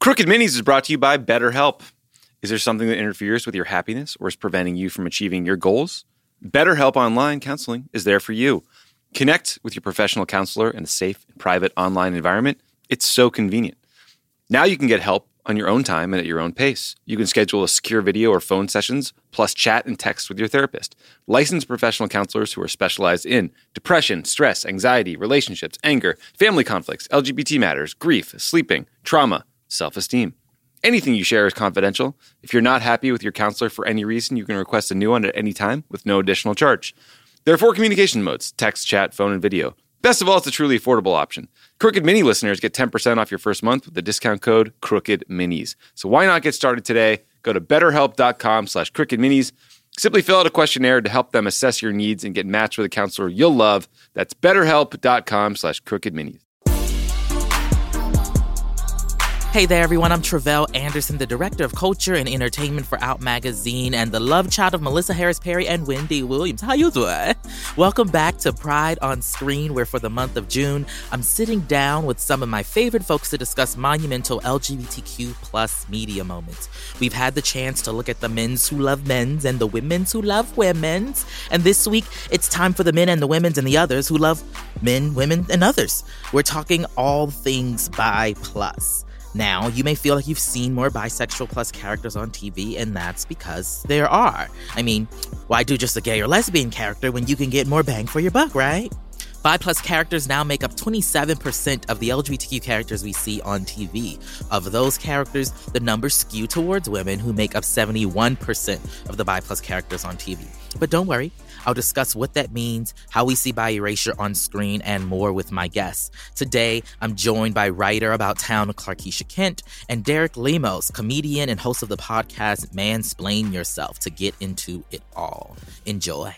Crooked Minis is brought to you by BetterHelp. Is there something that interferes with your happiness or is preventing you from achieving your goals? BetterHelp Online Counseling is there for you. Connect with your professional counselor in a safe and private online environment. It's so convenient. Now you can get help on your own time and at your own pace. You can schedule a secure video or phone sessions, plus chat and text with your therapist. Licensed professional counselors who are specialized in depression, stress, anxiety, relationships, anger, family conflicts, LGBT matters, grief, sleeping, trauma, self esteem. Anything you share is confidential. If you're not happy with your counselor for any reason, you can request a new one at any time with no additional charge. There are four communication modes text, chat, phone, and video. Best of all, it's a truly affordable option. Crooked Mini listeners get 10% off your first month with the discount code Crooked Minis. So why not get started today? Go to betterhelp.com slash crooked minis. Simply fill out a questionnaire to help them assess your needs and get matched with a counselor you'll love. That's betterhelp.com slash crooked minis. Hey there, everyone. I'm Tre'vell Anderson, the Director of Culture and Entertainment for Out Magazine and the love child of Melissa Harris Perry and Wendy Williams. How you doing? Welcome back to Pride on Screen, where for the month of June, I'm sitting down with some of my favorite folks to discuss monumental LGBTQ plus media moments. We've had the chance to look at the men's who love men's and the women's who love women's. And this week, it's time for the men and the women's and the others who love men, women, and others. We're talking all things bi plus. Now, you may feel like you've seen more bisexual plus characters on TV, and that's because there are. I mean, why do just a gay or lesbian character when you can get more bang for your buck, right? Bi plus characters now make up 27% of the LGBTQ characters we see on TV. Of those characters, the numbers skew towards women who make up 71% of the bi plus characters on TV. But don't worry, I'll discuss what that means, how we see bi erasure on screen, and more with my guests. Today, I'm joined by writer about town Clarkisha Kent and Derek Lemos, comedian and host of the podcast Mansplain Yourself, to get into it all. Enjoy.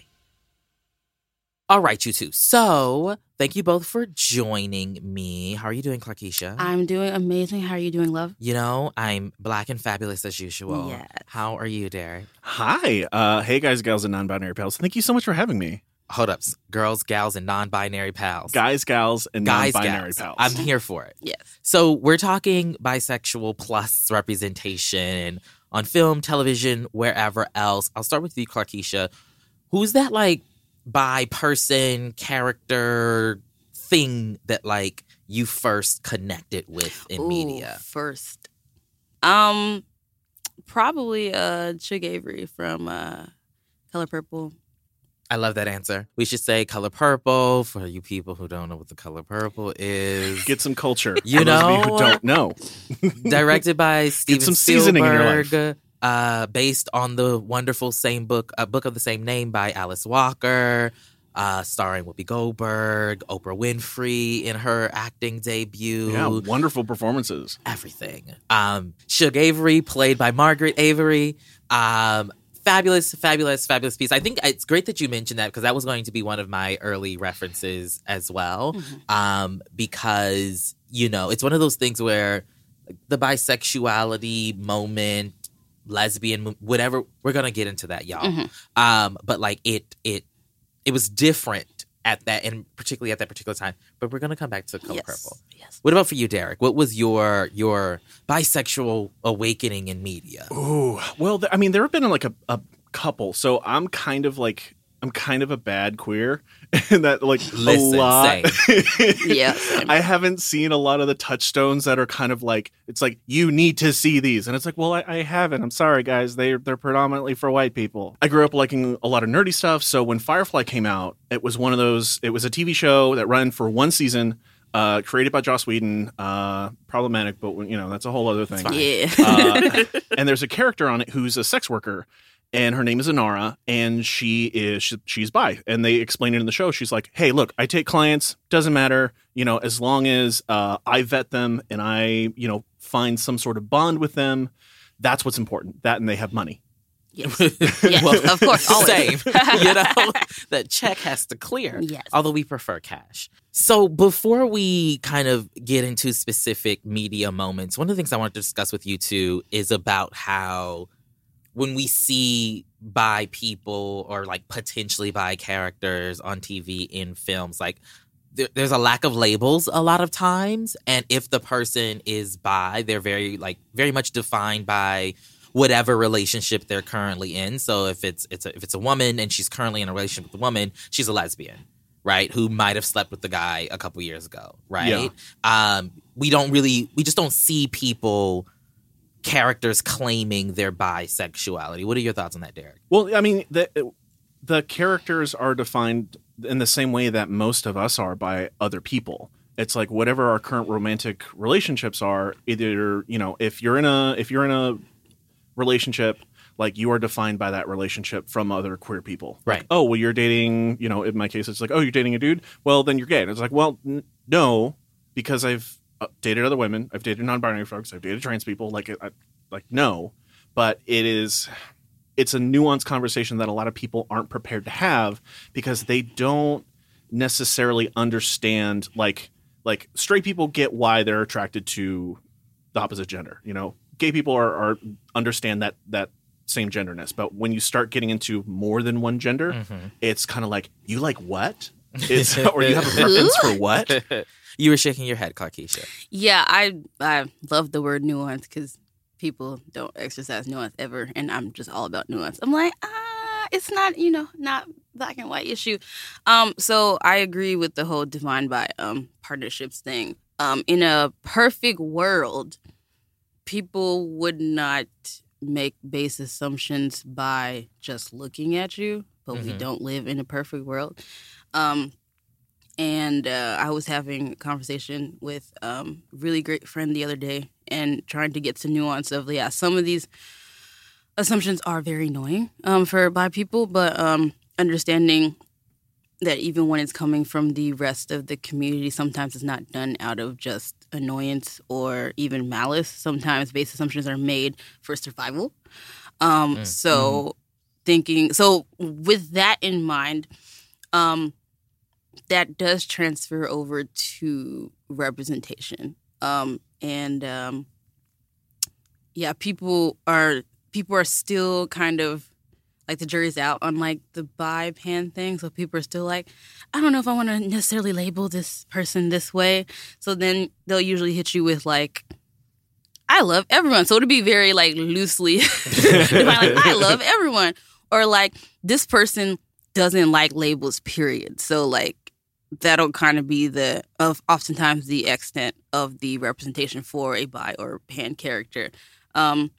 All right, you two. So, thank you both for joining me. How are you doing, Clarkisha? I'm doing amazing. How are you doing, love? You know, I'm black and fabulous as usual. Yes. How are you, Derek? Hi. Uh, hey, guys, gals, and non binary pals. Thank you so much for having me. Hold up, s- girls, gals, and non-binary pals. Guys, gals, and Guys, non binary gals. pals. I'm here for it. Yes. So we're talking bisexual plus representation on film, television, wherever else. I'll start with you, Clarkisha. Who's that like bi person, character, thing that like you first connected with in Ooh, media? First. Um probably uh Shug Avery from uh Color Purple. I love that answer. We should say color purple for you people who don't know what the color purple is. Get some culture. You For those of know- who don't know. directed by Steven some seasoning in your Spielberg, uh, based on the wonderful same book, a book of the same name by Alice Walker, uh, starring Whoopi Goldberg, Oprah Winfrey in her acting debut. Yeah, wonderful performances. Everything. Um, Shug Avery, played by Margaret Avery. Um, fabulous, fabulous, fabulous piece. I think it's great that you mentioned that because that was going to be one of my early references as well. Um, because you know, it's one of those things where the bisexuality moment, lesbian, whatever. We're gonna get into that, y'all. Mhm. Um, but like it, it, it was different at that, and particularly at that particular time. But we're gonna come back to Color yes. Purple. Yes. What about for you, Derek? What was your your bisexual awakening in media? Oh well, th- I mean, there have been like a, a couple. So I'm kind of like, I'm kind of a bad queer, and that like Listen, a lot. Yeah. I haven't seen a lot of the touchstones that are kind of like it's like you need to see these, and it's like, well, I, I haven't. I'm sorry, guys. They they're predominantly for white people. I grew up liking a lot of nerdy stuff, so when Firefly came out, it was one of those. It was a TV show that ran for one season. Uh, created by Joss Whedon, uh, problematic, but you know that's a whole other thing. Yeah. Uh, and there's a character on it who's a sex worker and her name is Inara, and she is she, she's bi, and they explain it in the show. She's like, "Hey, look, I take clients. Doesn't matter, you know, as long as uh, I vet them and I, you know, find some sort of bond with them. That's what's important. That and they have money. Yes. yes, of course, always. Same. you know, that check has to clear. Yes. Although we prefer cash. So before we kind of get into specific media moments, one of the things I wanted to discuss with you two is about how when we see bi people or like potentially bi characters on TV in films, like there, there's a lack of labels a lot of times, and if the person is bi, they're very like very much defined by whatever relationship they're currently in. So if it's it's a, if it's a woman and she's currently in a relationship with a woman, she's a lesbian, right? Who might have slept with the guy a couple years ago, right? Um, we don't really we just don't see people characters claiming their bisexuality. What are your thoughts on that, Derek? Well, I mean, the the characters are defined in the same way that most of us are by other people. It's like whatever our current romantic relationships are. Either you know, if you're in a if you're in a relationship, like you are defined by that relationship from other queer people. Like, Right. oh, well, you're dating. You know, in my case, it's like, oh, you're dating a dude. Well, then you're gay. And it's like, well, n- no, because I've Uh, dated other women. I've dated non-binary folks. I've dated trans people. Like, I, like no, but it is it's a nuanced conversation that a lot of people aren't prepared to have because they don't necessarily understand like like straight people get why they're attracted to the opposite gender you know gay people are, are understand that that same genderness but when you start getting into more than one gender mm-hmm. it's kind of like you like what it's or you have a preference for what you were shaking your head, Clarkisha. Yeah, I I love the word nuance because people don't exercise nuance ever, and I'm just all about nuance. I'm like, ah, it's not you know not black and white issue. Um, so I agree with the whole divine by um partnerships thing. Um, in a perfect world, people would not make base assumptions by just looking at you, but we Mhm. don't live in a perfect world. Um, and uh, I was having a conversation with um, a really great friend the other day and trying to get to nuance of yeah some of these assumptions are very annoying um, for bi people, but um, understanding that even when it's coming from the rest of the community, sometimes it's not done out of just annoyance or even malice. Sometimes base assumptions are made for survival. Um, Mm. So thinking so with that in mind, um, that does transfer over to representation. Um, and um, yeah, people are people are still kind of like the jury's out on like the bi pan thing. So people are still like, I don't know if I want to necessarily label this person this way. So then they'll usually hit you with like, I love everyone. So it'll be very like loosely like I love everyone, or like this person doesn't like labels. Period. So like that'll kind of be the of oftentimes the extent of the representation for a bi or pan character. Um,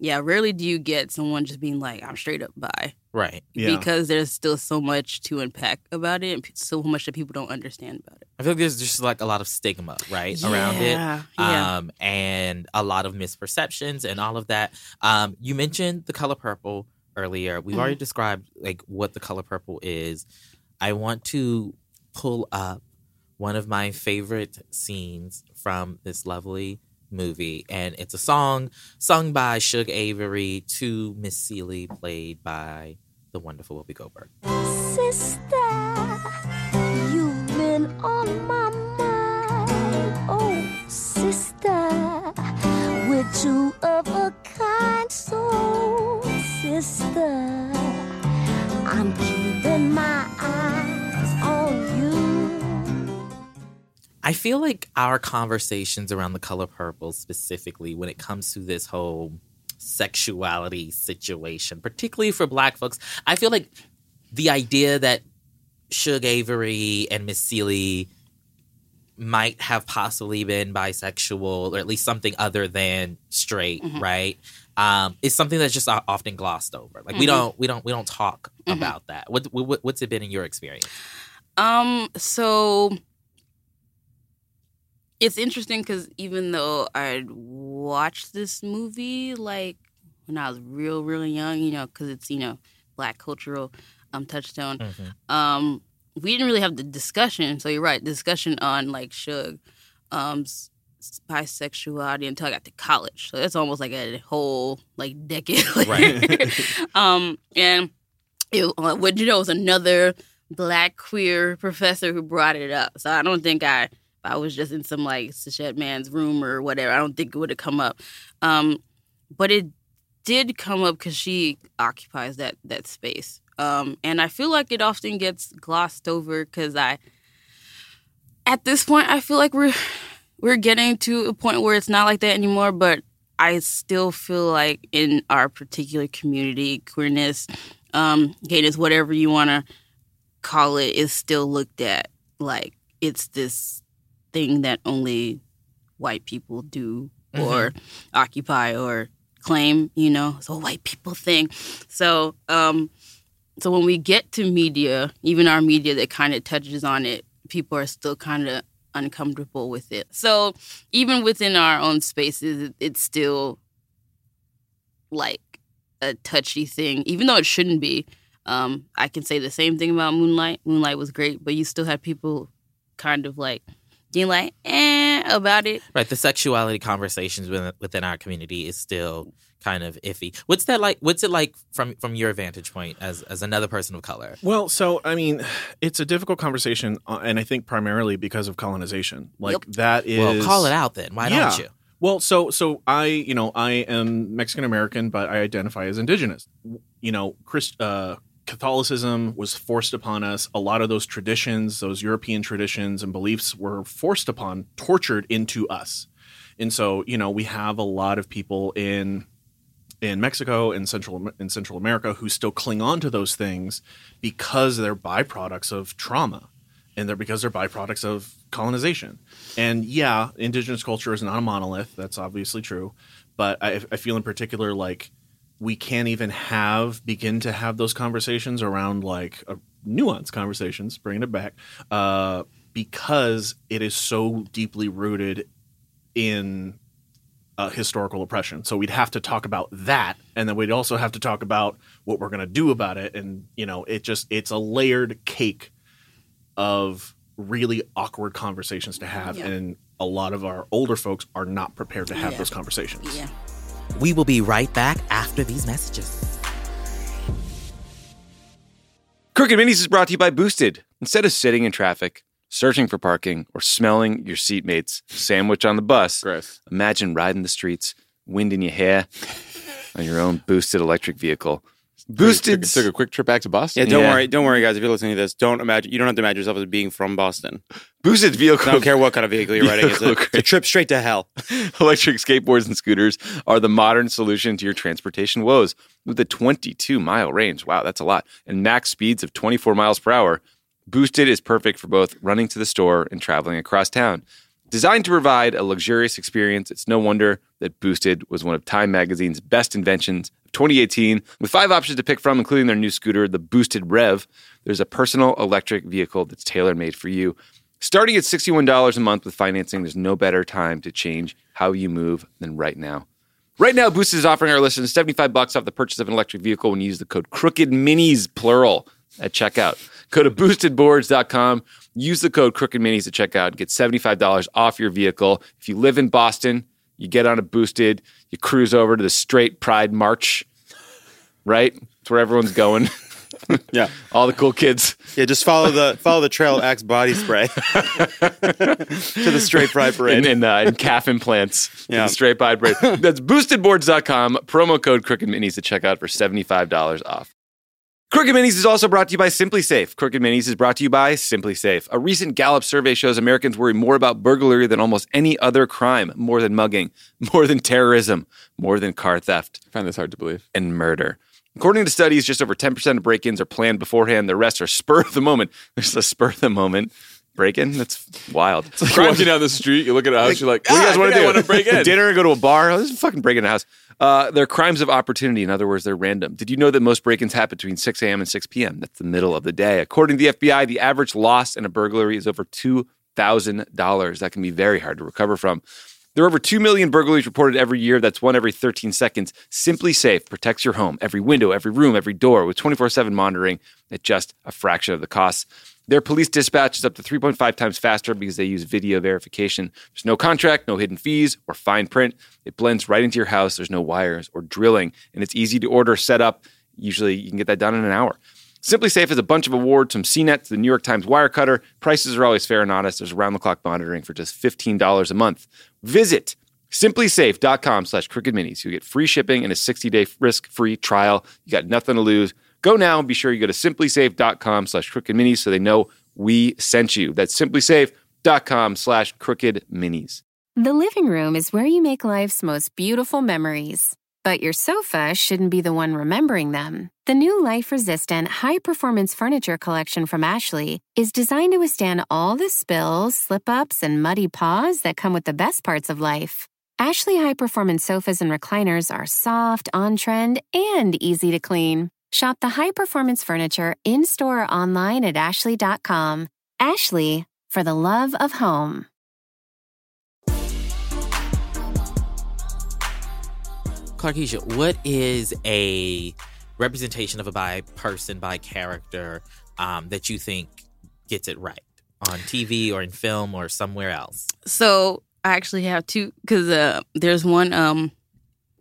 yeah, rarely do you get someone just being like, "I'm straight up bi," Right. yeah because there's still so much to unpack about it, and so much that people don't understand about it. I feel like there's just like a lot of stigma, right, around it. Yeah, yeah. um, and a lot of misperceptions and all of that. Um, you mentioned the color purple earlier. We've mm-hmm. already described like what the color purple is. I want to pull up one of my favorite scenes from this lovely movie, and it's a song sung by Shug Avery to Miss Celie, played by the wonderful Whoopi Goldberg. Sister, you've been on my mind. Oh, sister, we're two of a kind soul. Sister, I'm keeping my eyes on you. I feel like our conversations around the color purple, specifically when it comes to this whole sexuality situation, particularly for black folks, I feel like the idea that Shug Avery and Miss Celie might have possibly been bisexual or at least something other than straight, mm-hmm. right? Um, is something that's just often glossed over. Like we don't, we don't, we don't talk about that. What, what, what's it been in your experience? Um, so it's interesting because even though I'd watched this movie like when I was real, really young, you know, because it's, you know, black cultural um, touchstone. Um, we didn't really have the discussion. So you're right, discussion on like Shug, um, bisexuality until I got to college. So that's almost like a whole like decade later. um, and it, uh, what you know, was another black queer professor who brought it up. So I don't think I, if I was just in some like cishet man's room or whatever, I don't think it would have come up. Um, but it did come up because she occupies that that space. Um, and I feel like it often gets glossed over because I, at this point, I feel like we're we're getting to a point where it's not like that anymore. But I still feel like in our particular community, queerness, um, gayness, whatever you want to call it, is still looked at like it's this thing that only white people do or occupy or claim. You know, it's a white people thing. So, um, so when we get to media, even our media that kind of touches on it, people are still kind of uncomfortable with it. So even within our own spaces, it's still like a touchy thing, even though it shouldn't be. Um, I can say the same thing about Moonlight. Moonlight was great, but you still had people kind of like being like eh about it. Right. The sexuality conversations within, within our community is still kind of iffy. What's that like? What's it like from from your vantage point as as another person of color? Well, so I mean, it's a difficult conversation, uh, and I think primarily because of colonization. Like Yep. that is Well, call it out then. Why Yeah. don't you? Well, so so I you know I am Mexican American, but I identify as indigenous. You know, Christ, uh, Catholicism was forced upon us. A lot of those traditions, those European traditions and beliefs, were forced upon, tortured into us. And so you know we have a lot of people in in Mexico and Central in Central America who still cling on to those things because they're byproducts of trauma and they're because they're byproducts of colonization. And yeah, indigenous culture is not a monolith. That's obviously true. But I, I feel in particular like we can't even have begin to have those conversations around like uh, nuanced conversations, bringing it back, uh, because it is so deeply rooted in uh, historical oppression. So we'd have to talk about that, and then we'd also have to talk about what we're going to do about it. And you know, it just it's a layered cake of really awkward conversations to have, Yeah. and a lot of our older folks are not prepared to have Yeah. those conversations. Yeah. We will be right back after these messages. Crooked Minis is brought to you by Boosted. Instead of sitting in traffic, searching for parking, or smelling your seatmate's sandwich on the bus, Gross. imagine riding the streets, wind in your hair, on your own boosted electric vehicle. Boosted. Took, took a quick trip back to Boston. Yeah, don't Yeah. worry, don't worry, guys. If you're listening to this, don't imagine. You don't have to imagine yourself as being from Boston. Boosted vehicle. I don't care what kind of vehicle you're riding. It's a, it's a trip straight to hell. Electric skateboards and scooters are the modern solution to your transportation woes. With a 22 mile range, wow, that's a lot, and max speeds of 24 miles per hour, Boosted is perfect for both running to the store and traveling across town. Designed to provide a luxurious experience, it's no wonder that Boosted was one of Time Magazine's best inventions of 2018. With five options to pick from, including their new scooter, the Boosted Rev, there's a personal electric vehicle that's tailor made for you. Starting at $61 a month with financing, there's no better time to change how you move than right now. Right now, Boosted is offering our listeners 75 bucks off the purchase of an electric vehicle when you use the code Crooked Minis, plural, at checkout. Go to boostedboards.com, use the code Crooked Minis at checkout, and get $75 off your vehicle. If you live in Boston, you get on a Boosted, you cruise over to the Straight Pride March, right? It's where everyone's going. Yeah, All the cool kids. yeah. Just follow the follow the trail of Axe body spray to the straight pride parade. and, and, uh, and calf implants to Yeah. the straight pied braid. That's boostedboards.com. Promo code Crooked Minis to check out for $75 off. Crooked Minis is also brought to you by SimpliSafe. Crooked Minis is brought to you by SimpliSafe. A recent Gallup survey shows Americans worry more about burglary than almost any other crime, more than mugging, more than terrorism, more than car theft I find this hard to believe. and murder. According to studies, just over 10% of break ins are planned beforehand. The rest are spur of the moment. There's a spur of the moment break in. That's wild. Walking down the street, you look at a house, you're like, What do you guys "Ah, want to do? I want to break in. Dinner and go to a bar? Oh, this is fucking breaking a house. Uh, they're crimes of opportunity. In other words, they're random. Did you know that most break ins happen between 6 a.m. and 6 p.m.? That's the middle of the day. According to the FBI, the average loss in a burglary is over $2,000. That can be very hard to recover from. There are over 2 million burglaries reported every year. That's one every 13 seconds. SimpliSafe protects your home, every window, every room, every door with 24 7 monitoring at just a fraction of the cost. Their police dispatch is up to 3.5 times faster because they use video verification. There's no contract, no hidden fees, or fine print. It blends right into your house. There's no wires or drilling, and it's easy to order, set up. Usually you can get that done in an hour. SimpliSafe has a bunch of awards from CNET to the New York Times Wirecutter. Prices are always fair and honest. There's round the clock monitoring for just $15 a month. Visit simplisafe.com slash crooked minis. You get free shipping and a 60 day risk free trial. You got nothing to lose. Go now and be sure you go to simplisafe.com slash crooked minis so they know we sent you. That's simplisafe.com slash crooked minis. The living room is where you make life's most beautiful memories. But your sofa shouldn't be the one remembering them. The new life resistant, high performance furniture collection from Ashley is designed to withstand all the spills, slip ups, and muddy paws that come with the best parts of life. Ashley high performance sofas and recliners are soft, on trend, and easy to clean. Shop the high performance furniture in store or online at ashley.com. Ashley, for the love of home. Clarkisha, what is a representation of a bi person, bi character um, that you think gets it right on TV or in film or somewhere else? So I actually have two because uh, there's one um, at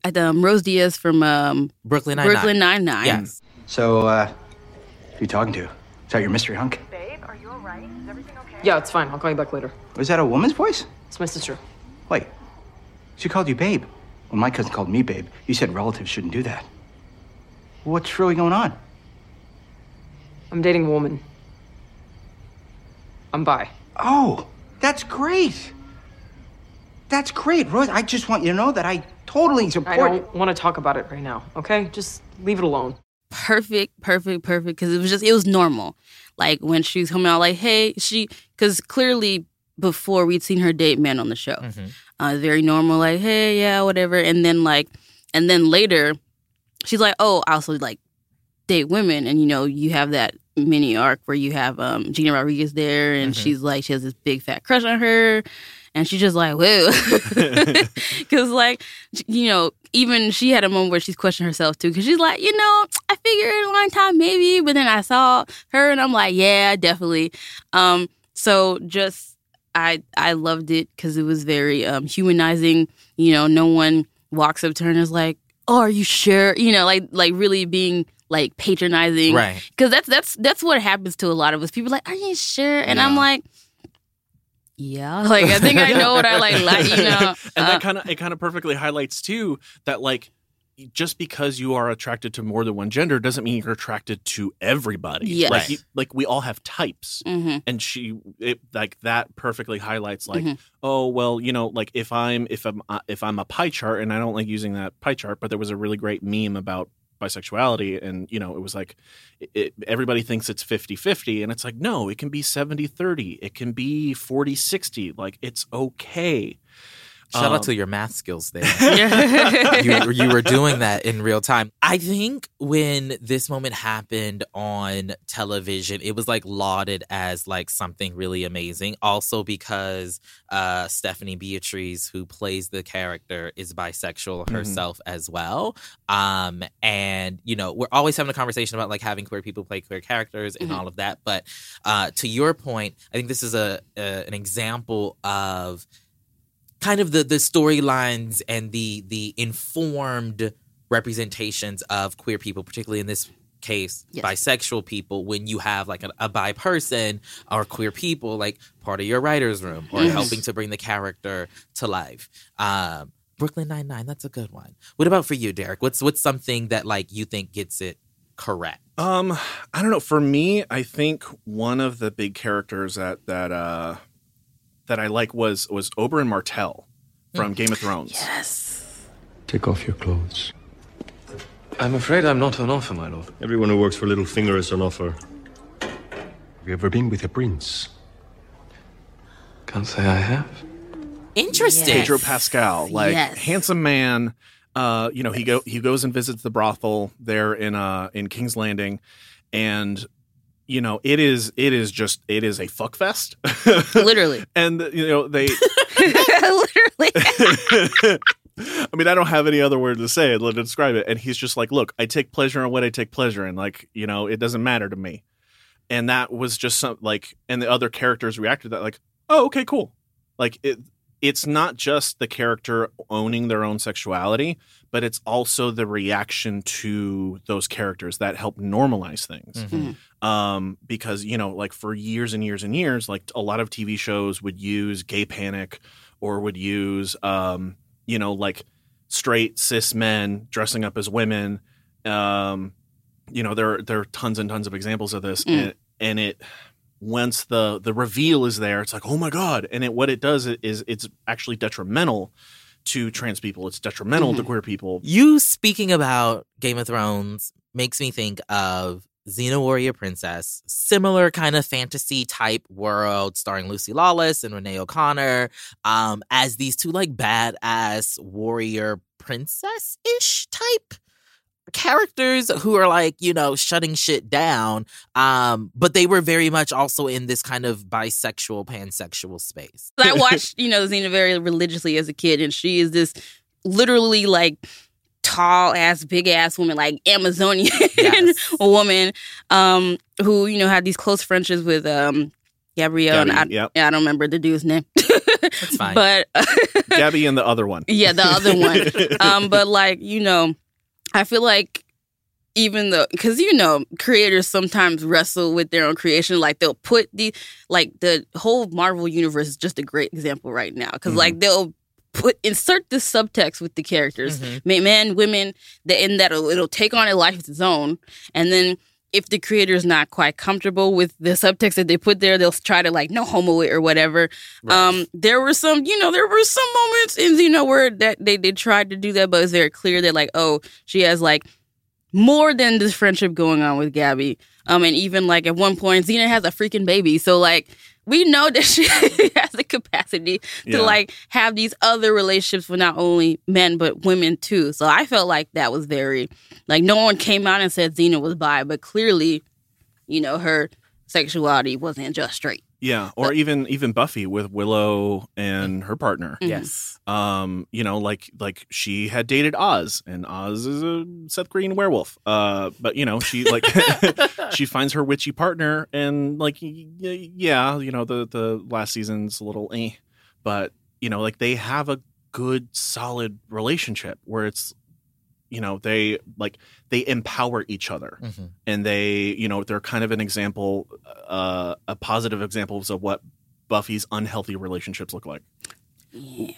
um, Rosa Diaz from um, Brooklyn Nine-Nine. Brooklyn Nine Nine. Yes. So, uh, who you talking to? Is that your mystery hunk? Babe, are you all right? Is everything okay? Yeah, it's fine. I'll call you back later. Was that a woman's voice? It's my sister. Wait, she called you babe. When my cousin called me babe, you said relatives shouldn't do that. What's really going on? I'm dating a woman. I'm bi. Oh, that's great. That's great, Rose. I just want you to know that I totally I support don't want to talk about it right now, okay? Just leave it alone. perfect, perfect, perfect. Because it was just it was normal. Like when she was coming out, like hey, she because clearly before we'd seen her date men on the show, uh, very normal. Like hey, yeah, whatever. And then like, and then later, she's like, oh, I also like date women, and you know, you have that mini arc where you have um Gina Rodriguez there, and she's like, she has this big fat crush on her. And she's just like, whoa. Because, like, you know, even she had a moment where she's questioning herself, too. Because she's like, you know, I figured a long time maybe. But then I saw her and I'm like, yeah, definitely. Um, so just, I I loved it because it was very um, humanizing. You know, no one walks up to her and is like, oh, are you sure? You know, like, like really being like patronizing. Right. Because that's, that's, that's what happens to a lot of us. People are like, are you sure? And I'm like, yeah, like I think I know what I like. like you know, and uh, that kind of it kind of perfectly highlights too that like just because you are attracted to more than one gender doesn't mean you're attracted to everybody. Yes. like you, like we all have types, Mhm. and she it, like that perfectly highlights like Mhm. oh well you know like if I'm if I'm uh, if I'm a pie chart and I don't like using that pie chart, but there was a really great meme about bisexuality and you know it was like it, it, everybody thinks it's 50-50 and it's like no it can be 70-30 it can be 40-60 like it's okay Shout Um, out to your math skills there. you, you were doing that in real time. I think when this moment happened on television, it was like lauded as like something really amazing. Also because uh, Stephanie Beatriz, who plays the character, is bisexual Mhm. herself as well. Um, and you know, we're always having a conversation about like having queer people play queer characters and Mhm. all of that. But uh, to your point, I think this is a, a an example of kind of the the storylines and the the informed representations of queer people, particularly in this case, Yes. bisexual people, when you have like a, a bi person or queer people, like part of your writer's room or Yes. helping to bring the character to life. Um, Brooklyn Nine Nine, that's a good one. What about for you, Derek? What's what's something that like you think gets it correct? Um, I don't know. For me, I think one of the big characters that that uh that I like was was Oberyn Martell from Game of Thrones. Yes. Take off your clothes. I'm afraid I'm not on offer, my lord. Everyone who works for Littlefinger is on offer. Have you ever been with a prince? Can't say I have. Interesting. Pedro Pascal, like Yes. handsome man. Uh, you know, he go he goes and visits the brothel there in uh in King's Landing, and you know, it is it is just it is a fuck fest. Literally. and you know, they Literally. I mean, I don't have any other word to say to describe it. And he's just like, look, I take pleasure in what I take pleasure in. Like, you know, it doesn't matter to me. And that was just some like, and the other characters reacted to that like, oh, okay, cool. Like it, it's not just the character owning their own sexuality, but it's also the reaction to those characters that help normalize things. Mhm. Um, because you know, like for years and years and years, like a lot of TV shows would use gay panic or would use, um, you know, like straight cis men dressing up as women. Um, you know, there there are tons and tons of examples of this, Mm. and, and it once the the reveal is there, it's like, oh my god! And it what it does is it's actually detrimental to trans people. It's detrimental to Mhm. queer people. You speaking about Game of Thrones makes me think of Xena Warrior Princess, similar kind of fantasy type world starring Lucy Lawless and Renee O'Connor um, as these two like badass warrior princess ish type characters who are like you know shutting shit down um but they were very much also in this kind of bisexual pansexual space I watched, you know, Xena very religiously as a kid, and she is this literally like tall ass, big ass woman, like Amazonian woman, um, who you know had these close friendships with um Gabrielle, and I, yep. yeah, I don't remember the dude's name, That's fine. but Gabby and the other one. yeah, the other one. um, but like you know, I feel like even though because you know creators sometimes wrestle with their own creation like they'll put the like the whole marvel universe is just a great example right now because like they'll put insert the subtext with the characters Mhm. men women that in that it'll, it'll take on a life of its own and then if the creator is not quite comfortable with the subtext that they put there they'll try to like no homo it or whatever um there were some you know there were some moments in you know where that they, they tried to do that but it's very clear that like oh she has like more than this friendship going on with Gabby. Um, and even like at one point, Xena has a freaking baby. So like we know that she has the capacity to Yeah. like have these other relationships with not only men but women too. So I felt like that was very like no one came out and said Xena was bi, but clearly, you know, her sexuality wasn't just straight. Yeah, or even even Buffy with Willow and her partner. yes Um, you know, like like she had dated Oz, and Oz is a Seth Green werewolf. Uh, but you know, she like she finds her witchy partner, and like y- y- yeah, you know, the the last season's a little eh, but you know, like they have a good solid relationship where it's you know they like they empower each other Mhm. and they you know they're kind of an example uh a positive examples of what buffy's unhealthy relationships look like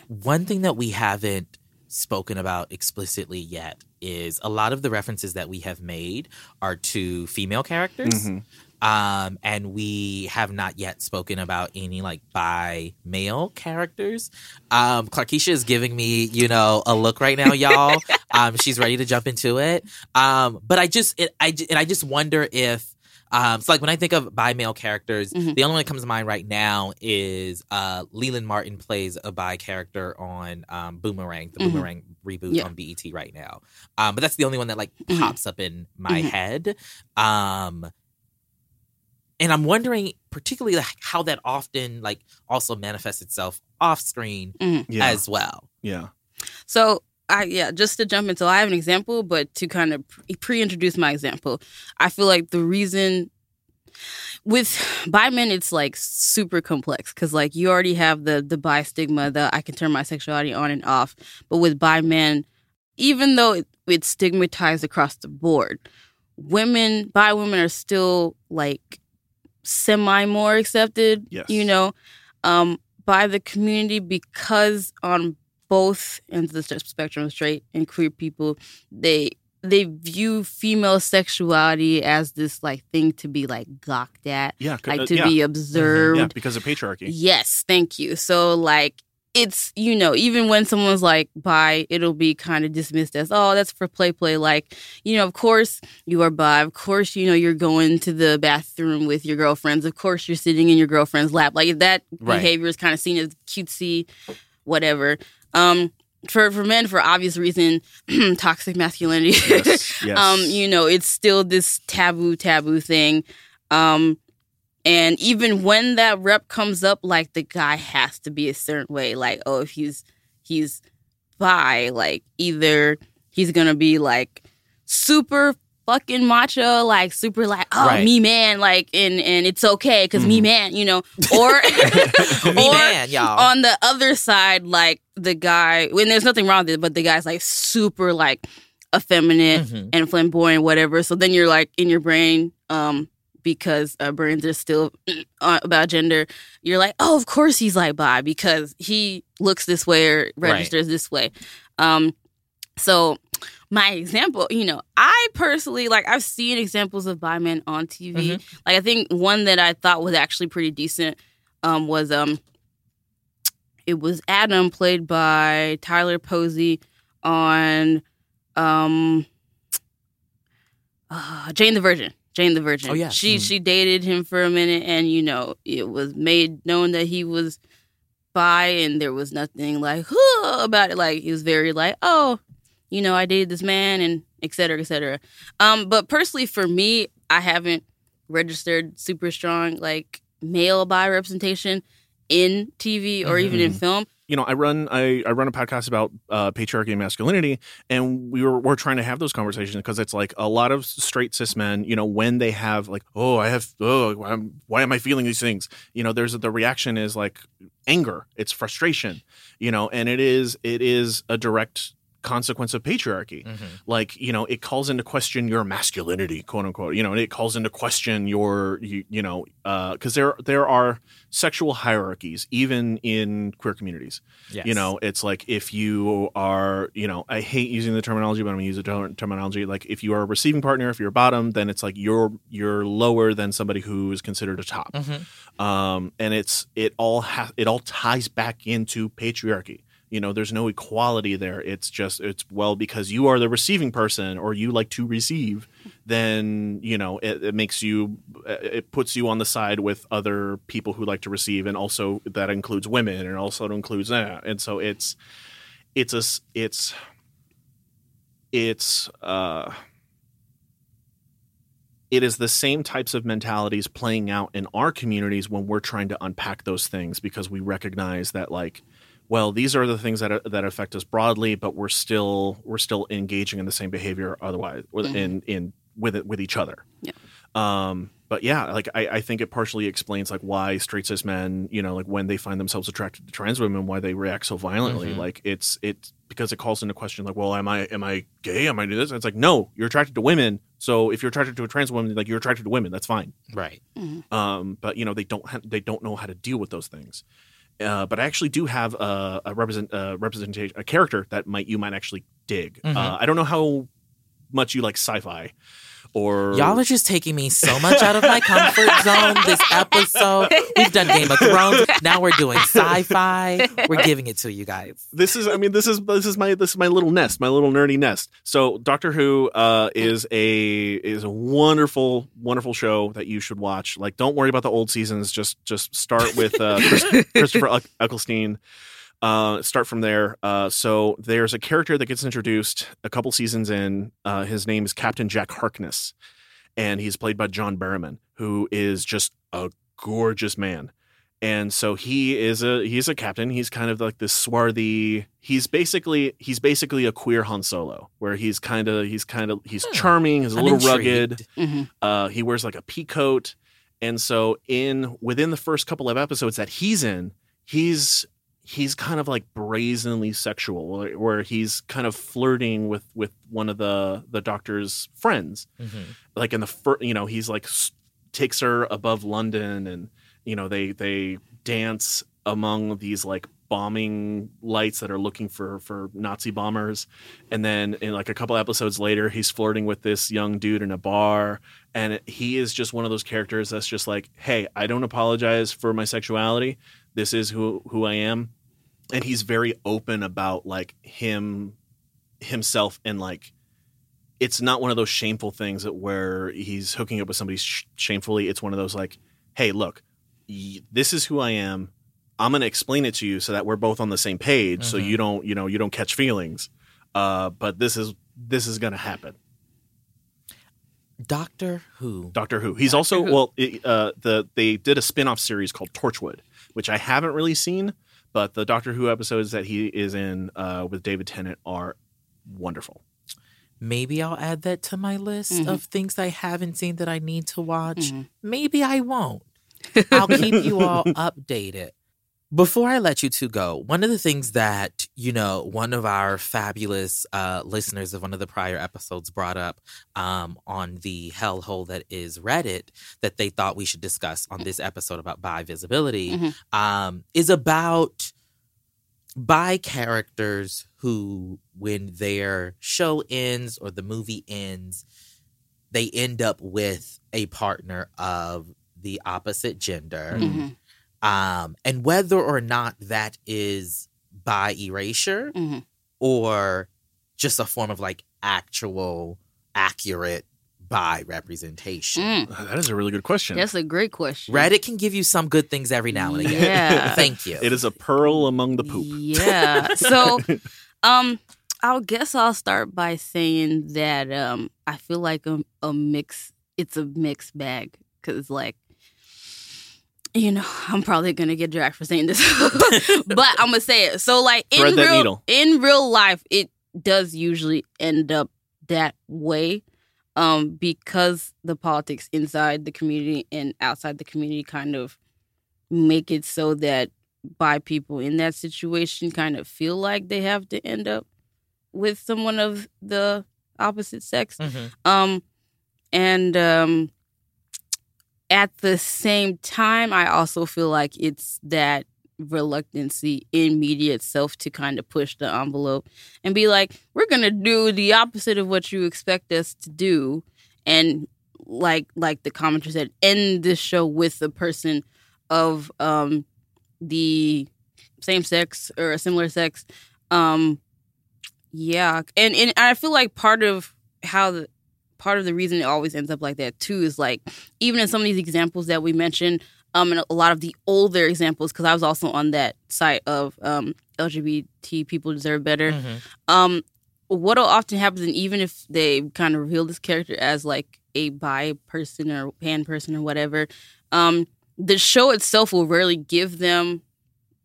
One thing that we haven't spoken about explicitly yet is a lot of the references that we have made are to female characters. Mhm. Um, and we have not yet spoken about any like bi male characters. Um, Clarkisha is giving me, you know, a look right now, y'all. Um, she's ready to jump into it. Um, but I just, it, I, and I just wonder if, um, so like when I think of bi male characters, Mhm. the only one that comes to mind right now is uh, Leland Martin plays a bi character on um, Boomerang, the Mhm. Boomerang reboot Yeah. on BET right now. Um, but that's the only one that like Mhm. pops up in my Mhm. head. Um, and I'm wondering particularly like how that often like also manifests itself off screen Mhm. yeah as well. yeah So I yeah, just to jump into, I have an example, but to kind of pre introduce my example, I feel like the reason with bi men it's like super complex because like you already have the the bi stigma that I can turn my sexuality on and off, but with bi men, even though it, it's stigmatized across the board, women bi women are still like semi more accepted. Yes. you know, um, by the community because on both ends of the spectrum, straight and queer people, they they view female sexuality as this like thing to be like gawked at, yeah like uh, to yeah. be Mhm. observed. yeah because of patriarchy Yes, thank you. So like it's you know even when someone's like bi, it'll be kind of dismissed as oh that's for play play. Like you know of course you are bi. Of course you know you're going to the bathroom with your girlfriends. Of course you're sitting in your girlfriend's lap. Like that Right. behavior is kind of seen as cutesy, whatever. Um, for for men for obvious reason, toxic masculinity. Yes, yes. Um, you know it's still this taboo taboo thing. Um, and even when that rep comes up, like the guy has to be a certain way. Like, oh, if he's he's bi, like either he's gonna be like super fucking macho, like super like, oh Right. me man, like and and it's okay because me man, you know, or Me or man, y'all. on the other side, like the guy when there's nothing wrong with it, but the guy's like super like effeminate Mhm. and flamboyant, whatever. So then you're like in your brain, um, because uh, brains are still uh, about gender. You're like, oh, of course he's like bi because he looks this way or Right. registers this way. Um, so my example, you know, I personally like I've seen examples of bi men on TV. Mm-hmm. Like I think one that I thought was actually pretty decent um, was um, it was Adam played by Tyler Posey on um, uh, Jane the Virgin. Jane the Virgin. Oh, yeah. she Mhm. she dated him for a minute, and you know it was made known that he was bi and there was nothing like "Huh," about it. Like he was very like, oh, you know, I dated this man, and et cetera, et cetera. Um, but personally, for me, I haven't registered super strong like male bi representation in TV or even in Mhm. film. you know, I run I, I run a podcast about uh, patriarchy and masculinity, and we were we're trying to have those conversations because it's like a lot of straight cis men, you know, when they have like, oh, I have, oh, am, why am I feeling these things? You know, there's the reaction is like anger, it's frustration, you know, and it is it is a direct consequence of patriarchy like you know it calls into question your masculinity quote unquote you know and it calls into question your you, you know because there there are sexual hierarchies even in queer communities Yes. you know it's like if you are you know i hate using the terminology but i'm gonna use the ter- terminology like if you are a receiving partner if you're a bottom then it's like you're you're lower than somebody who is considered a top Mhm. um, and it's it all ha- it all ties back into patriarchy. You know, there's no equality there. It's just it's well because you are the receiving person or you like to receive, then you know it, it makes you it puts you on the side with other people who like to receive, and also that includes women and also it includes that. And so it's it's a it's it's uh it is the same types of mentalities playing out in our communities when we're trying to unpack those things because we recognize that like well these are the things that are, that affect us broadly but we're still we're still engaging in the same behavior otherwise with Mhm. in in with it with each other Yeah. um but yeah like I, I think it partially explains like why straight cis men you know like when they find themselves attracted to trans women why they react so violently Mhm. like it's it's because it calls into question like well am i am i gay am i do this it's like no you're attracted to women so if you're attracted to a trans woman like you're attracted to women that's fine Right. um, but you know they don't ha- they don't know how to deal with those things. Uh, but I actually do have a, a represent a representation a character that might you might actually dig. Mhm. Uh, I don't know how much you like sci-fi or Y'all are just taking me so much out of my comfort zone this episode. We've done Game of Thrones. Now we're doing sci-fi. We're giving it to you guys. this is I mean this is this is my this is my little nest, my little nerdy nest. So Doctor Who uh, is a is a wonderful wonderful show that you should watch. Like don't worry about the old seasons. Just just start with uh, Christopher Eck- Eccleston. Uh, start from there. Uh, so there's a character that gets introduced a couple seasons in. Uh, his name is Captain Jack Harkness, and he's played by John Barrowman, who is just a gorgeous man and so he is a he's a captain he's kind of like this swarthy he's basically he's basically a queer han solo where he's kind of he's kind of he's charming he's a I'm little rugged intrigued. Mhm. uh, he wears like a pea coat and so in within the first couple of episodes that he's in he's he's kind of like brazenly sexual where, he's kind of flirting with with one of the the doctor's friends. Mhm. like in the first you know he's like takes her above london and you know they they dance among these like bombing lights that are looking for for nazi bombers. And then in like a couple episodes later he's flirting with this young dude in a bar. And he is just one of those characters that's just like hey i don't apologize for my sexuality this is who who i am and he's very open about like him himself and like it's not one of those shameful things that where he's hooking up with somebody sh- shamefully. It's one of those like, hey, look, y- this is who I am. I'm going to explain it to you so that we're both on the same page, so Mhm. you don't, you know, you don't catch feelings. Uh, but this is this is going to happen. Doctor Who. Doctor Who. He's also well. It, uh, the they did a spin off series called Torchwood, which I haven't really seen, but the Doctor Who episodes that he is in uh, with David Tennant are wonderful. Maybe I'll add that to my list Mhm. of things I haven't seen that I need to watch. Mhm. Maybe I won't. I'll keep you all updated. Before I let you two go, one of the things that, you know, one of our fabulous uh, listeners of one of the prior episodes brought up um, on the hellhole that is Reddit that they thought we should discuss on this episode about bi visibility Mhm. um, is about bi characters who, when their show ends or the movie ends, they end up with a partner of the opposite gender. Mhm. Um, and whether or not that is by erasure Mhm. or just a form of like actual, accurate by representation. Mm. That is a really good question. That's a great question. Reddit can give you some good things every now and again. Yeah. Thank you. It is a pearl among the poop. Yeah. So, um, I guess I'll start by saying that um, I feel like a, a mix. It's a mixed bag because, like, you know, I'm probably gonna get dragged for saying this, but I'm gonna say it. So, like, in Thread real in real life, it does usually end up that way, um, because the politics inside the community and outside the community kind of make it so that bi people in that situation kind of feel like they have to end up with someone of the opposite sex. Mhm. Um, and um, at the same time, I also feel like it's that reluctancy in media itself to kind of push the envelope and be like, we're gonna do the opposite of what you expect us to do, and like like the commenter said, end this show with a person of um the same sex or a similar sex. Um, yeah, and and I feel like part of how the part of the reason it always ends up like that too is like even in some of these examples that we mentioned, um, and a lot of the older examples because I was also on that site of um LGBT people deserve better. Mhm. Um, what'll often happen, and even if they kind of reveal this character as like a bi person or pan person or whatever, um, the show itself will rarely give them.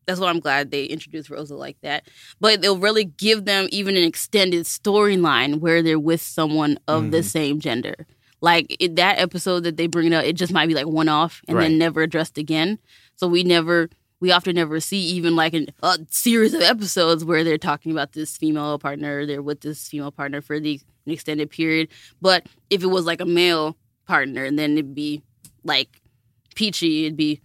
That's why I'm glad they introduced Rosa like that. But they'll really give them even an extended storyline where they're with someone of the Mhm. same gender. Like it, that episode that they bring it up, it just might be like one off and Right. then never addressed again. So we never, we often never see even like an, a series of episodes where they're talking about this female partner, they're with this female partner for the an extended period. But if it was like a male partner, and then it'd be like peachy, it'd be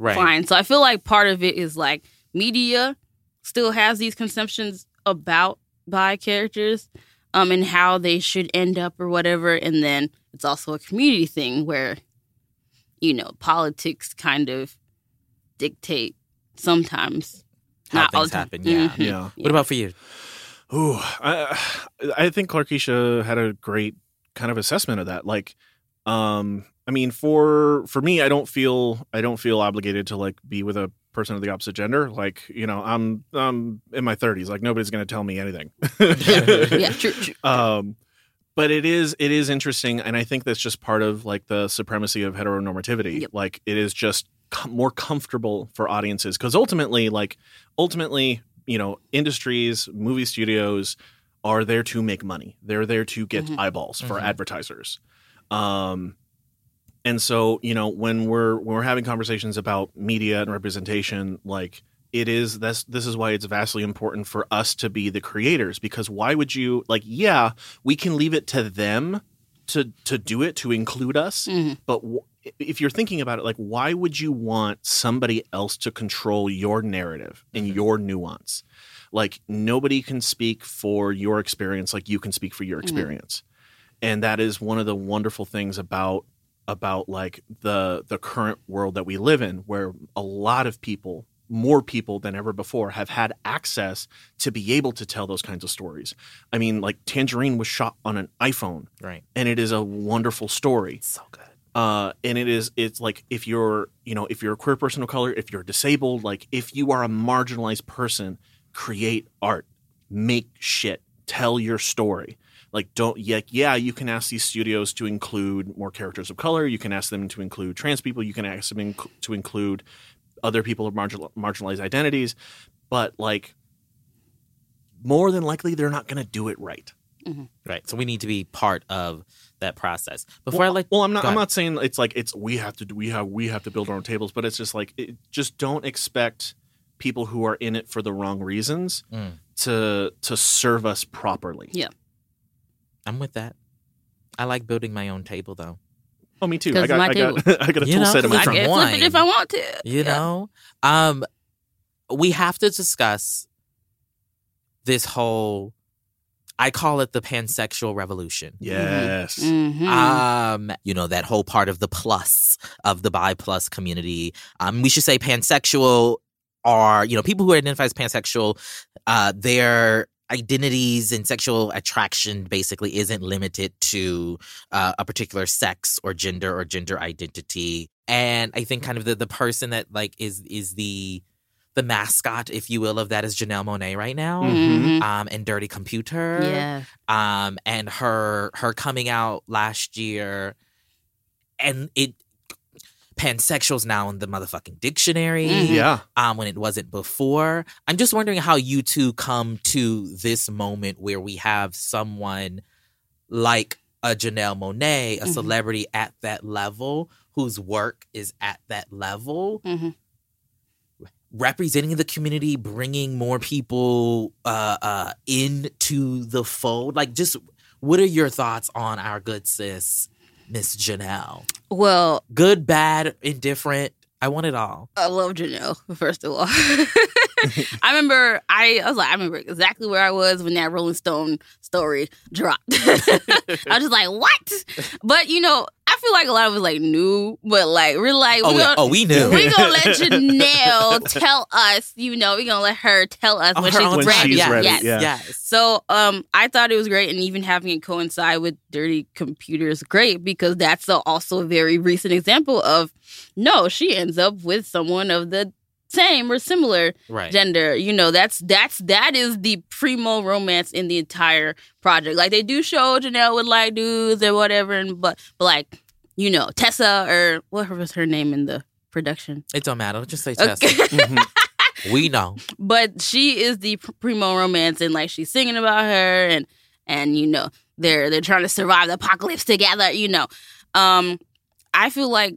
Right. fine. So I feel like part of it is like media still has these conceptions about bi characters um and how they should end up or whatever and then it's also a community thing where you know politics kind of dictate sometimes How not all things happen. Yeah. Mhm. Yeah. What about for you? Ooh, I, I think Clarkisha had a great kind of assessment of that. Like, um, I mean, for for me, I don't feel I don't feel obligated to like be with a person of the opposite gender. Like, you know, I'm I'm in my 30s. Like, nobody's going to tell me anything. yeah true, true. um but it is it is interesting and i think that's just part of like the supremacy of heteronormativity Yep. like it is just com- more comfortable for audiences because ultimately like ultimately you know industries movie studios are there to make money they're there to get Mhm. eyeballs for Mhm. advertisers um and so you know when we're when we're having conversations about media and representation like it is this this is why it's vastly important for us to be the creators because why would you like yeah we can leave it to them to to do it to include us Mhm. but w- if you're thinking about it like why would you want somebody else to control your narrative and your nuance? Like nobody can speak for your experience like you can speak for your experience. And that is one of the wonderful things about about like the the current world that we live in where a lot of people more people than ever before have had access to be able to tell those kinds of stories. I mean, like Tangerine was shot on an iPhone, Right. and it is a wonderful story. So good. Uh, and it is it's like if you're you know if you're a queer person of color, if you're disabled, like if you are a marginalized person, create art, make shit, tell your story. Like don't yeah yeah you can ask these studios to include more characters of color you can ask them to include trans people you can ask them inc- to include other people of marginal, marginalized identities but like more than likely they're not going to do it right Right. So we need to be part of that process. Before well, I let well i'm not i'm not saying it's like it's we have to do we have we have to build our own tables but it's just like it, just don't expect people who are in it for the wrong reasons Mm. to to serve us properly Yeah. I'm with that. I like building my own table though. oh me too 'Cause i got my I got, table. I got a You tool know, set in my I trunk I can flip it if I want to. You Yeah. know? Um we have to discuss this whole I call it the pansexual revolution. yes Mhm. Um, you know, that whole part of the plus of the bi plus community. Um, we should say pansexual are, you know, people who identify as pansexual, uh, their identities and sexual attraction basically isn't limited to uh, a particular sex or gender or gender identity. And I think kind of the, the person that like is is the the mascot, if you will, of that is Janelle Monáe right now. Mhm. Um, and Dirty Computer Yeah. um and her her coming out last year and it pansexual's now in the motherfucking dictionary Mhm. yeah um when it wasn't before i'm just wondering how you two come to this moment where we have someone like a janelle monáe a Mhm. celebrity at that level whose work is at that level Mhm. representing the community, bringing more people uh, uh, into the fold. Like, just what are your thoughts on our good sis, Miss Janelle? Well, Good, bad, indifferent. I want it all. I love Janelle, first of all. I remember I, I was like, I remember exactly where I was when that Rolling Stone story dropped. I was just like, what? But you know, I feel like a lot of us like knew, but like we're like, Oh, we yeah. gonna, oh, we knew. we gonna let Janelle tell us, you know, we gonna let her tell us Oh, when her she's own When ready. she's yes, ready, yes, yeah. yes. So um, I thought it was great, and even having it coincide with Dirty Computer is great because that's a, also a very recent example of no, she ends up with someone of the same or similar Right. gender. You know, that's that's that is the primo romance in the entire project. Like they do show Janelle with like dudes or whatever, and but but like you know Tessa or what was her name in the production. It don't matter. Just say Okay. Tessa. Mhm. we know. but she is the primo romance and like she's singing about her and and you know they're they're trying to survive the apocalypse together you know um i feel like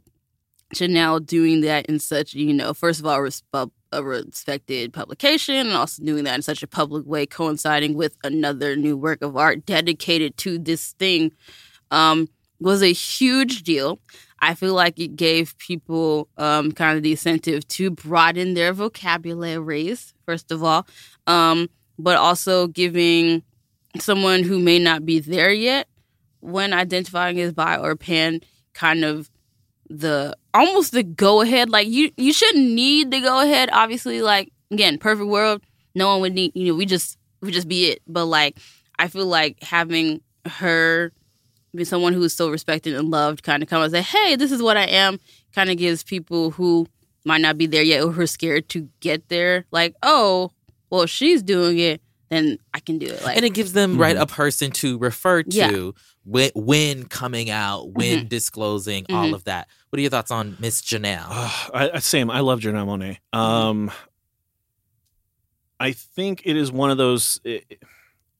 janelle doing that in such you know first of all a respected publication and also doing that in such a public way coinciding with another new work of art dedicated to this thing um was a huge deal. I feel like it gave people um, kind of the incentive to broaden their vocabularies, first of all, um, but also giving someone who may not be there yet when identifying as bi or pan kind of the almost the go ahead. Like you, you shouldn't need the go ahead. Obviously, like again, perfect world, no one would need. You know, we just we just be it. But like, I feel like having her be someone who is so respected and loved kind of come and say, hey, this is what I am, kind of gives people who might not be there yet or who are scared to get there, like, oh, well, she's doing it, then I can do it. Like, and it gives them right mm-hmm. a person to refer to Yeah. When, when coming out, when disclosing all Mhm. of that. What are your thoughts on Miss Janelle? I, I same. I love Janelle Monáe. Um, I think it is one of those. It,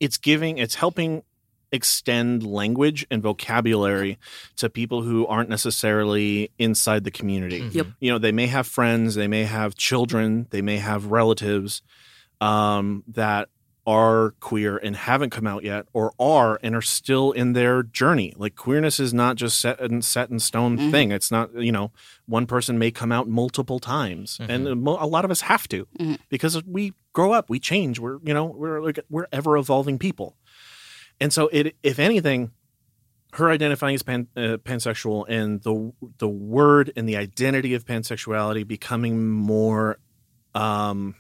it's giving. It's helping extend language and vocabulary to people who aren't necessarily inside the community. Yep. You know, they may have friends, they may have children, they may have relatives um, that are queer and haven't come out yet, or are and are still in their journey. Like queerness is not just set and set in stone Mhm. thing. It's not you know one person may come out multiple times, and a lot of us have to Mhm. because we grow up, we change. We're you know we're like we're ever evolving people, and so it if anything. Her identifying as pan, uh, pansexual and the the word and the identity of pansexuality becoming more um,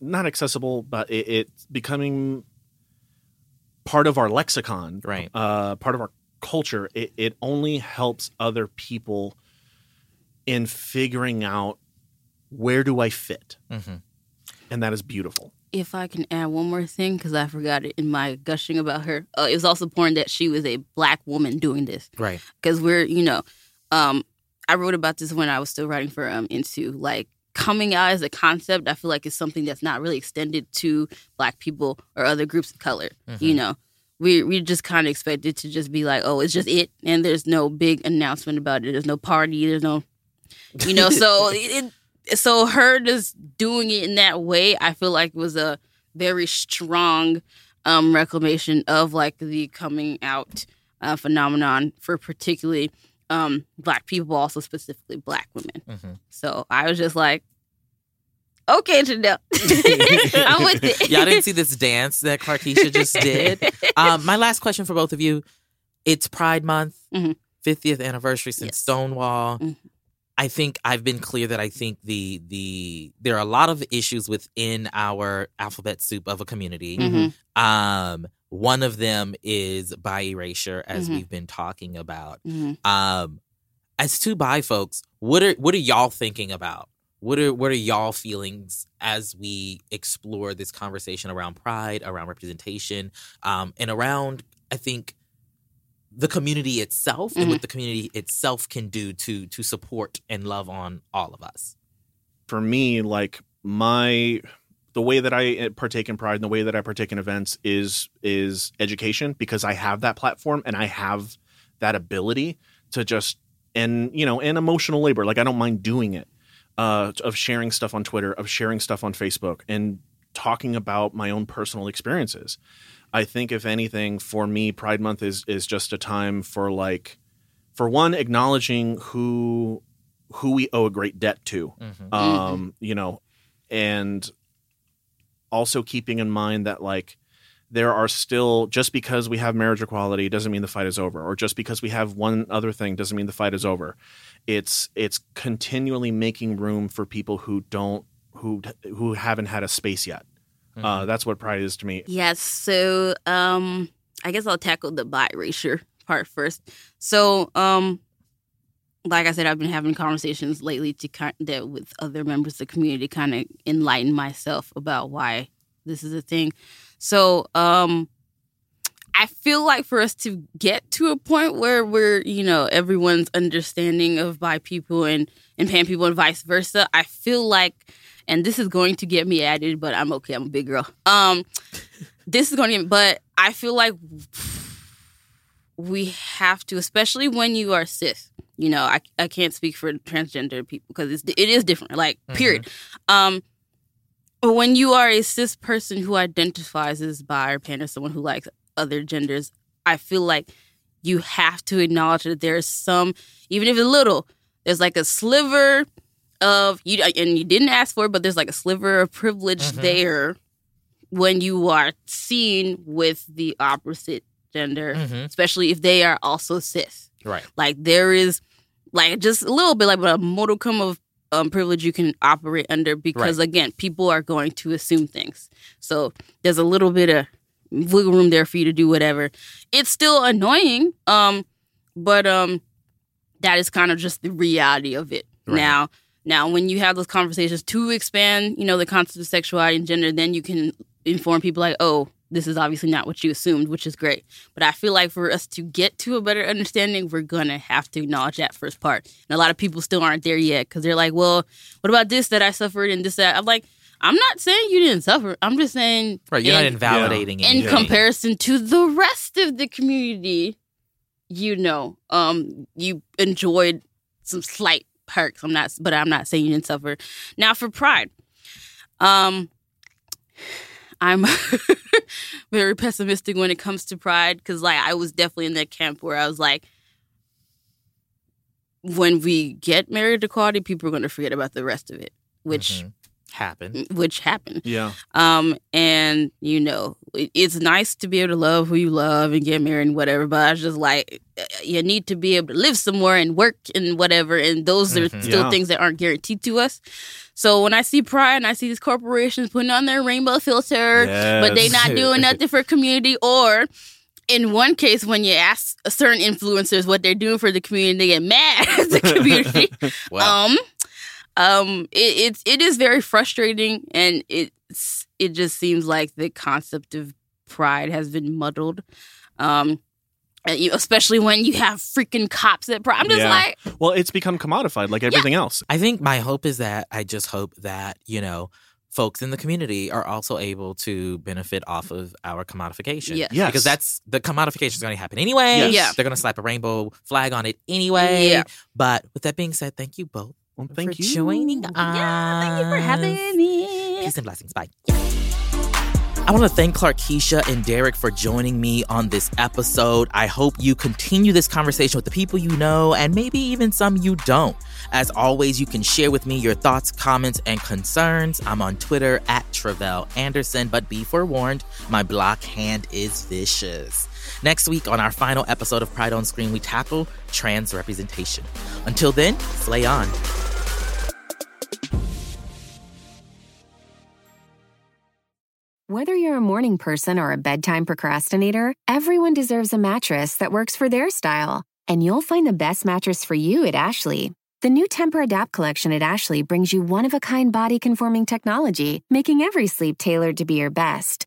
not accessible, but it, it's becoming part of our lexicon, Right. Uh, part of our culture. It, it only helps other people in figuring out where do I fit, Mhm. and that is beautiful. if I can add one more thing, because I forgot it in my gushing about her, uh, it was also important that she was a black woman doing this. Right. Because we're, you know, um, I wrote about this when I was still writing for um, Into. Like, coming out as a concept, I feel like it's something that's not really extended to black people or other groups of color. Mm-hmm. You know, we we just kind of expected to just be like, oh, it's just it, and there's no big announcement about it. There's no party. There's no, you know. so it, so her just doing it in that way, I feel like was a very strong um, reclamation of like the coming out uh, phenomenon for particularly um, black people, also specifically black women. Mhm. So I was just like, okay, Janelle, I'm with it. Y'all didn't see this dance that Clarkisha just did. Um, my last question for both of you: It's Pride Month, Mhm. 50th anniversary since Stonewall. Mhm. I think I've been clear that I think the the there are a lot of issues within our alphabet soup of a community. Mhm. Um, one of them is bi erasure, as Mhm. we've been talking about. Mhm. Um, as two bi folks, what are what are y'all thinking about? What are what are y'all feelings as we explore this conversation around pride, around representation, um, and around I think the community itself and Mhm. what the community itself can do to to support and love on all of us. for me, like my the way that I eh, partake in pride and the way that I partake in events is is education because I have that platform and I have that ability to just and you know and emotional labor like I don't mind doing it uh, of sharing stuff on Twitter of sharing stuff on Facebook and talking about my own personal experiences. I think if anything for me Pride month is is just a time for like for one acknowledging who who we owe a great debt to Mhm. um you know and also keeping in mind that like there are still just because we have marriage equality doesn't mean the fight is over or just because we have one other thing doesn't mean the fight is over it's it's continually making room for people who don't who who haven't had a space yet uh, that's what pride is to me Yes. So um I guess I'll tackle the bi erasure part first. So um like I said, I've been having conversations lately to kind that with other members of the community kind of enlighten myself about why this is a thing. So um I feel like for us to get to a point where we're, you know, everyone's understanding of bi people and, and pan people and vice versa, I feel like and this is going to get me added, but I'm okay. I'm a big girl. Um, this is going to, get, but I feel like we have to, especially when you are cis. You know, I I can't speak for transgender people because it's it is different. Like period. Um, but when you are a cis person who identifies as bi or pan or someone who likes other genders, I feel like you have to acknowledge that there's some, even if it's little, there's like a sliver of you and you didn't ask for it, but there's like a sliver of privilege Mhm. there when you are seen with the opposite gender, Mhm. especially if they are also cis. Right. Like there is like just a little bit like a modicum of um, privilege you can operate under because Right. again, people are going to assume things. So there's a little bit of wiggle room there for you to do whatever. It's still annoying, um, but um, that is kind of just the reality of it. Right. Now, now when you have those conversations to expand, you know, the concept of sexuality and gender, then you can inform people like, oh, this is obviously not what you assumed, which is great. But I feel like for us to get to a better understanding, we're gonna have to acknowledge that first part. And a lot of people still aren't there yet because they're like, well, what about this that I suffered and this that? I'm like, I'm not saying you didn't suffer. I'm just saying, Right. You're not invalidating invalidating in anything. comparison to the rest of the community, you know, um, you enjoyed some slight perks. I'm not, but I'm not saying you didn't suffer. Now for pride, um, I'm very pessimistic when it comes to pride because, like, I was definitely in that camp where I was like, when we get married equality, people are going to forget about the rest of it, which mm-hmm. Happened. which happened. Yeah. Um, and you know, it- it's nice to be able to love who you love and get married and whatever, but I was just like, you need to be able to live somewhere and work and whatever, and those are Mhm. still Yeah. things that aren't guaranteed to us. So when I see pride and I see these corporations putting on their rainbow filter, but they Yes. not doing nothing for community, or in one case, when you ask certain influencers what they're doing for the community, they get mad at the community. Wow. Um, um, it, it's it is very frustrating, and it's it just seems like the concept of pride has been muddled. Um, you, especially when you have freaking cops at pride. I'm just Yeah. like, well, it's become commodified like everything else. I think my hope is that I just hope that, you know, folks in the community are also able to benefit off of our commodification. Yes. Yes. Because that's the commodification is going to happen anyway. Yes. Yeah. They're going to slap a rainbow flag on it anyway. Yeah. But with that being said, thank you both Well, for thank you. For joining us. yeah, thank you for having me. Peace and blessings. Bye. I want to thank Clarkisha and Derek for joining me on this episode. I hope you continue this conversation with the people you know and maybe even some you don't. As always, you can share with me your thoughts, comments, and concerns. I'm on Twitter at Tre'vell Anderson, but be forewarned, my block hand is vicious. Next week, on our final episode of Pride on Screen, we tackle trans representation. Until then, slay on. Whether you're a morning person or a bedtime procrastinator, everyone deserves a mattress that works for their style. And you'll find the best mattress for you at Ashley. The new Tempur-Adapt collection at Ashley brings you one of a kind body conforming technology, making every sleep tailored to be your best.